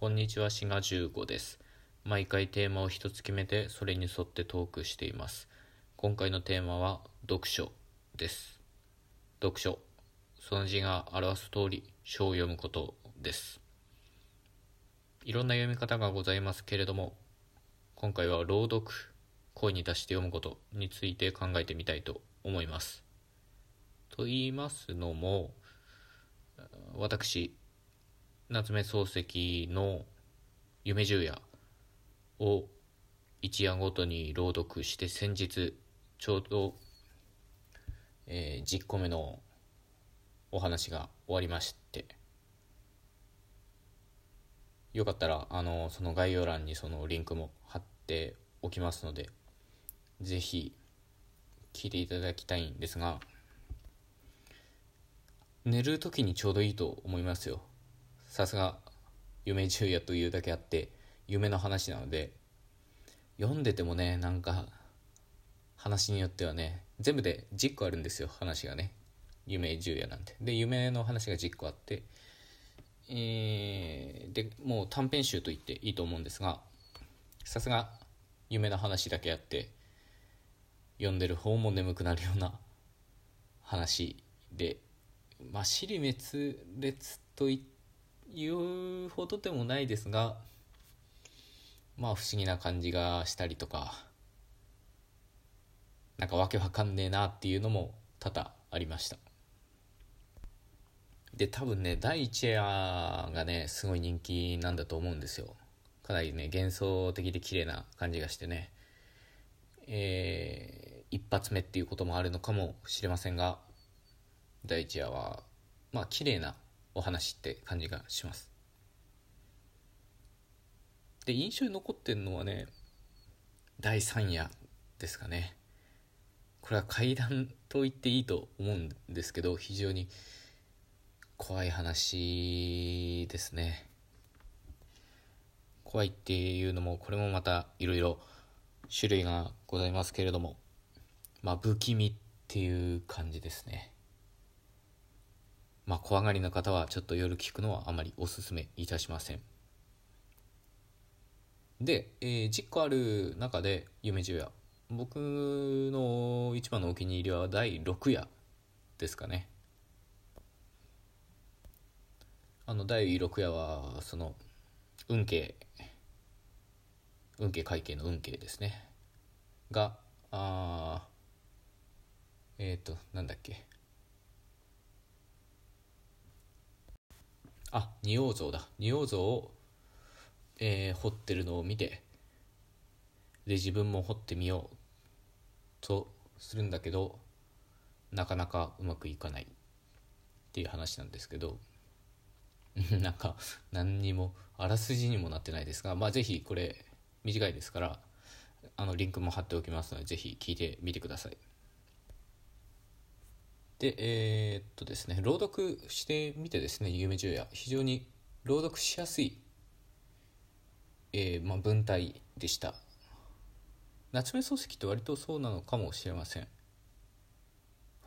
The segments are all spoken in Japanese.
こんにちは、しが15です。毎回テーマを一つ決めて、それに沿ってトークしています。今回のテーマは、読書です。読書。その字が表す通り、書を読むことです。いろんな読み方がございますけれども、今回は朗読、声に出して読むことについて考えてみたいと思います。と言いますのも、私、夏目漱石の夢十夜を一夜ごとに朗読して先日ちょうど、えー10個目のお話が終わりましてよかったらあのその概要欄にそのリンクも貼っておきますのでぜひ聞いていただきたいんですが寝る時にちょうどいいと思いますよ。さすが夢十夜というだけあって夢の話なので読んでてもねなんか話によってはね全部で10個あるんですよ話がね。夢十夜なんて。で夢の話が10個あってえーでもう短編集と言っていいと思うんですがさすが夢の話だけあって読んでる方も眠くなるような話でまあ尻滅裂とい言うほどでもないですがまあ不思議な感じがしたりとかなんかわけわかんねえなっていうのも多々ありました。で多分ね第1夜がねすごい人気なんだと思うんですよ。かなりね幻想的で綺麗な感じがしてねえー一発目っていうこともあるのかもしれませんが第1夜はまあ綺麗なお話って感じがします。で印象に残ってるのはね第3夜ですかね。これは怪談と言っていいと思うんですけど非常に怖い話ですね。怖いっていうのもこれもまたいろいろ種類がございますけれどもまあ不気味っていう感じですね。まあ怖がりの方はちょっと夜聞くのはあまりおすすめいたしません。で、えー10個ある中で夢十夜僕の一番のお気に入りは第6夜ですかね。あの第6夜はその運慶運慶会計の運慶ですね。があえっ、ー、となんだっけ。あ仁王像だ。仁王像を、えー彫ってるのを見てで自分も彫ってみようとするんだけどなかなかうまくいかないっていう話なんですけど なんか何にもあらすじにもなってないですがまあぜひこれ短いですからあのリンクも貼っておきますのでぜひ聞いてみてください。でえーっとですね朗読してみてですね夢十夜非常に朗読しやすい、えーまあ、文体でした。夏目漱石って割とそうなのかもしれません。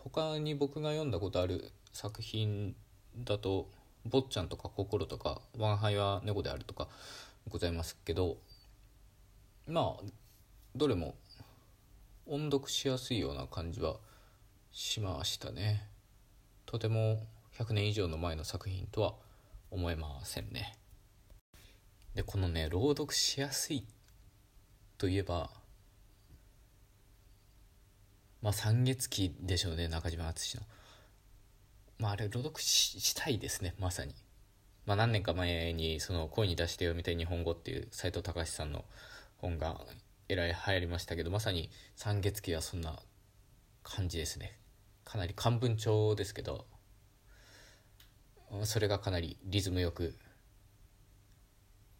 他に僕が読んだことある作品だと「坊ちゃん」とか「心」とか「ワンハイは猫である」とかございますけどまあどれも音読しやすいような感じはしましたね。とても100年以上の前の作品とは思えませんね。でこのね朗読しやすいといえばまあ三月期でしょうね中島敦の。まああれ朗読ししたいですねまさに。まあ何年か前にその声に出して読みたい日本語っていう斎藤隆さんの本がえらい流行りましたけどまさに三月期はそんな感じですね。かなり漢文帳ですけどそれがかなりリズムよく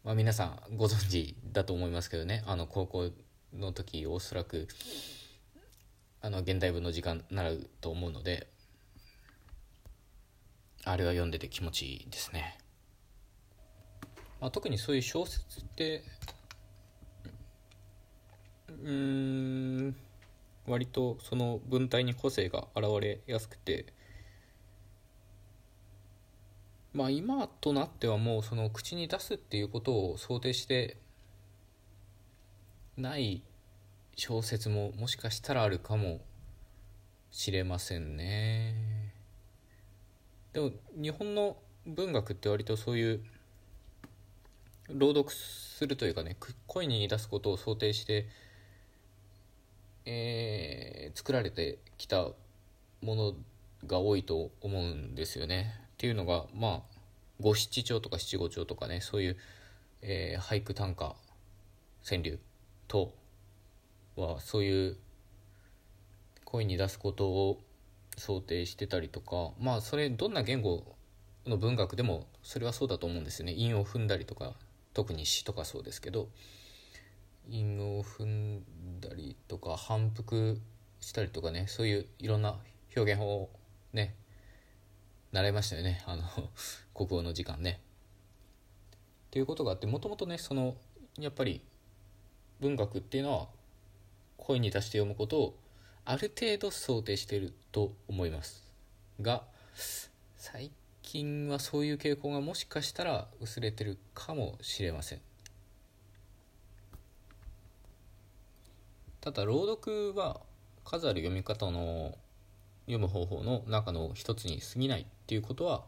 まあ皆さんご存知だと思いますけどねあの高校の時おそらくあの現代文の時間習うと思うのであれは読んでて気持ちいいですね、まあ、特にそういう小説ってうん割とその文体に個性が現れやすくてまあ今となってはもうその口に出すっていうことを想定してない小説ももしかしたらあるかもしれませんね。でも日本の文学って割とそういう朗読するというかね声に出すことを想定して、えー、作られてきたものが多いと思うんですよね。っていうのがまあ五七調とか七五調とかねそういう、えー、俳句短歌川柳とはそういう声に出すことを想定してたりとかまあそれどんな言語の文学でもそれはそうだと思うんですよね韻を踏んだりとか特に詩とかそうですけど韻を踏んだりとか反復したりとかねそういういろんな表現法をね習いましたよねあの 国語の時間ね。っていうことがあってもともとねそのやっぱり文学っていうのは声に出して読むことをある程度想定していると思いますが最近はそういう傾向がもしかしたら薄れてるかもしれませんただ朗読は数ある読み方の読む方法の中の一つに過ぎないっていうことは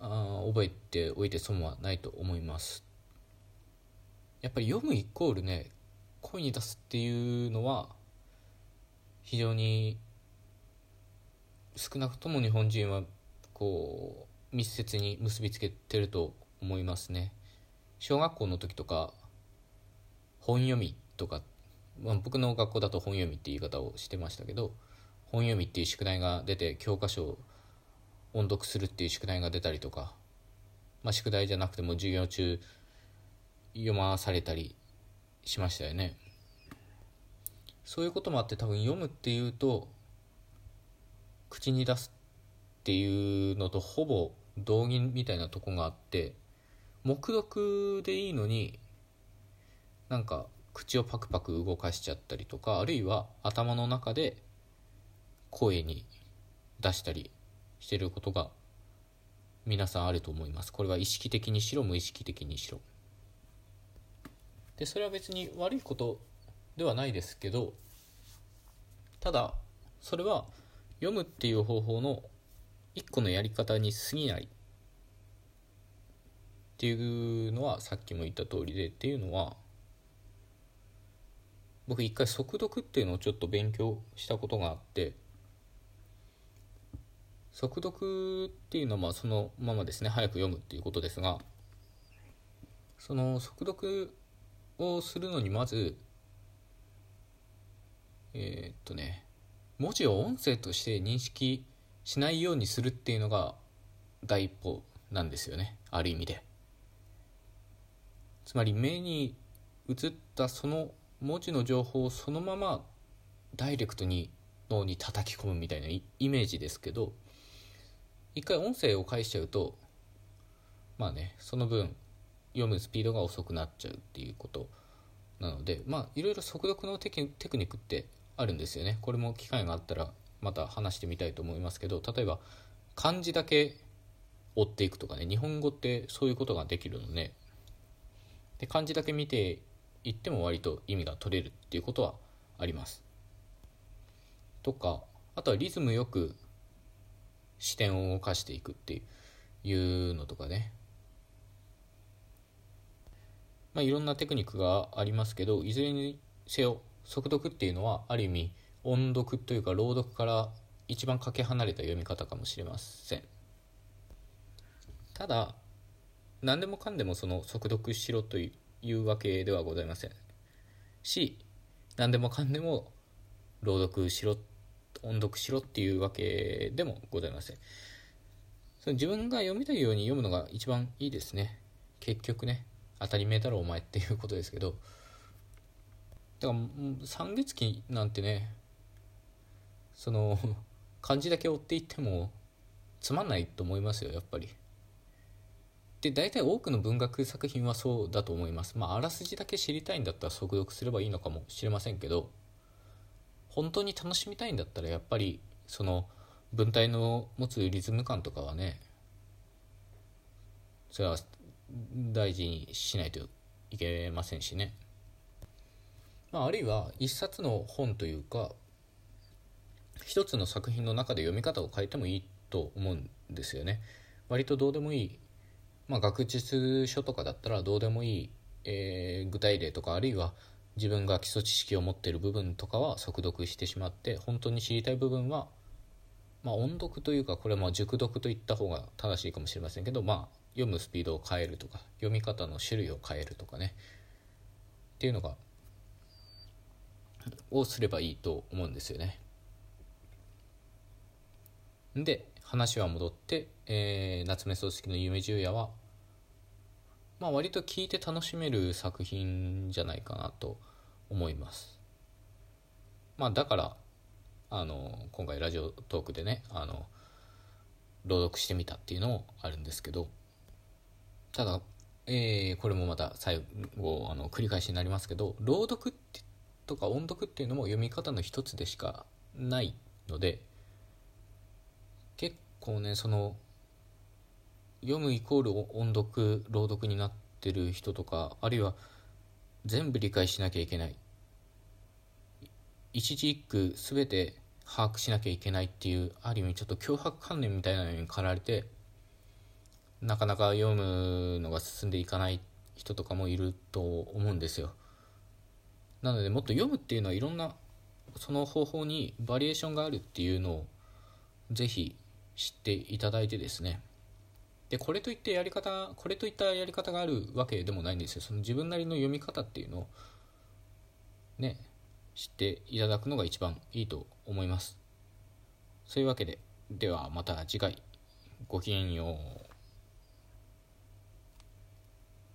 あ覚えておいて損はないと思います。やっぱり読むイコールね声に出すっていうのは非常に少なくとも日本人はこう密接に結びつけてると思いますね。小学校の時とか本読みとかっ、まあ、僕の学校だと本読みって言い方をしてましたけど本読みっていう宿題が出て教科書を音読するっていう宿題が出たりとか、まあ、宿題じゃなくても授業中読まされたりしましたよね。そういうこともあって多分読むっていうと口に出すっていうのとほぼ同義みたいなとこがあって黙読でいいのになんか口をパクパク動かしちゃったりとかあるいは頭の中で声に出したりしてることが皆さんあると思います。これは意識的にしろ無意識的にしろ。でそれは別に悪いことではないですけどただそれは読むっていう方法の一個のやり方に過ぎない。っていうのはさっきも言った通りでっていうのは僕一回速読っていうのをちょっと勉強したことがあって速読っていうのはそのままですね早く読むっていうことですがその速読をするのにまずえー、っとね文字を音声として認識しないようにするっていうのが第一歩なんですよねある意味で。つまり目に映ったその文字の情報をそのままダイレクトに脳に叩き込むみたいなイメージですけど一回音声を返しちゃうとまあねその分読むスピードが遅くなっちゃうっていうことなのでまあいろいろ速読のテクニックってあるんですよね。これも機会があったらまた話してみたいと思いますけど例えば漢字だけ追っていくとかね日本語ってそういうことができるのでで漢字だけ見ていっても割と意味が取れるっていうことはあります。とかあとはリズムよく視点を動かしていくっていうのとかね。まあ、いろんなテクニックがありますけどいずれにせよ速読っていうのはある意味音読というか朗読から一番かけ離れた読み方かもしれません。ただ何でもかんでもその速読しろというわけではございません。し何でもかんでも朗読しろ音読しろっていうわけでもございません。その自分が読みたいように読むのが一番いいですね。結局ね当たり前だろお前っていうことですけど。だから三月期なんてねその漢字だけ追っていってもつまんないと思いますよやっぱり。で大体多くの文学作品はそうだと思います。まああらすじだけ知りたいんだったら速読すればいいのかもしれませんけど本当に楽しみたいんだったらやっぱりその文体の持つリズム感とかはねそれは大事にしないといけませんしね、まあ、あるいは一冊の本というか一つの作品の中で読み方を変えてもいいと思うんですよね。割とどうでもいい、まあ、学術書とかだったらどうでもいい、えー、具体例とかあるいは自分が基礎知識を持っている部分とかは速読してしまって本当に知りたい部分はまあ音読というかこれはまあ熟読といった方が正しいかもしれませんけどまあ読むスピードを変えるとか読み方の種類を変えるとかねっていうのがをすればいいと思うんですよね。で話は戻って、えー、夏目漱石の「夢十夜は」まあ割と聞いて楽しめる作品じゃないかなと思います。まあだからあの今回ラジオトークでねあの朗読してみたっていうのもあるんですけどただ、えー、これもまた最後あの繰り返しになりますけど朗読とか音読っていうのも読み方の一つでしかないので結構ねその読むイコール音読朗読になってる人とかあるいは全部理解しなきゃいけない。一字一句全て把握しなきゃいけないっていうある意味ちょっと脅迫観念みたいなのに駆られてなかなか読むのが進んでいかない人とかもいると思うんですよ。なのでもっと読むっていうのはいろんなその方法にバリエーションがあるっていうのをぜひ知っていただいてですね。でこれといってやり方これといったやり方があるわけでもないんですよ。その自分なりの読み方っていうのをね知っていただくのが一番いいと思います。そういうわけでではまた次回ごきげんよう。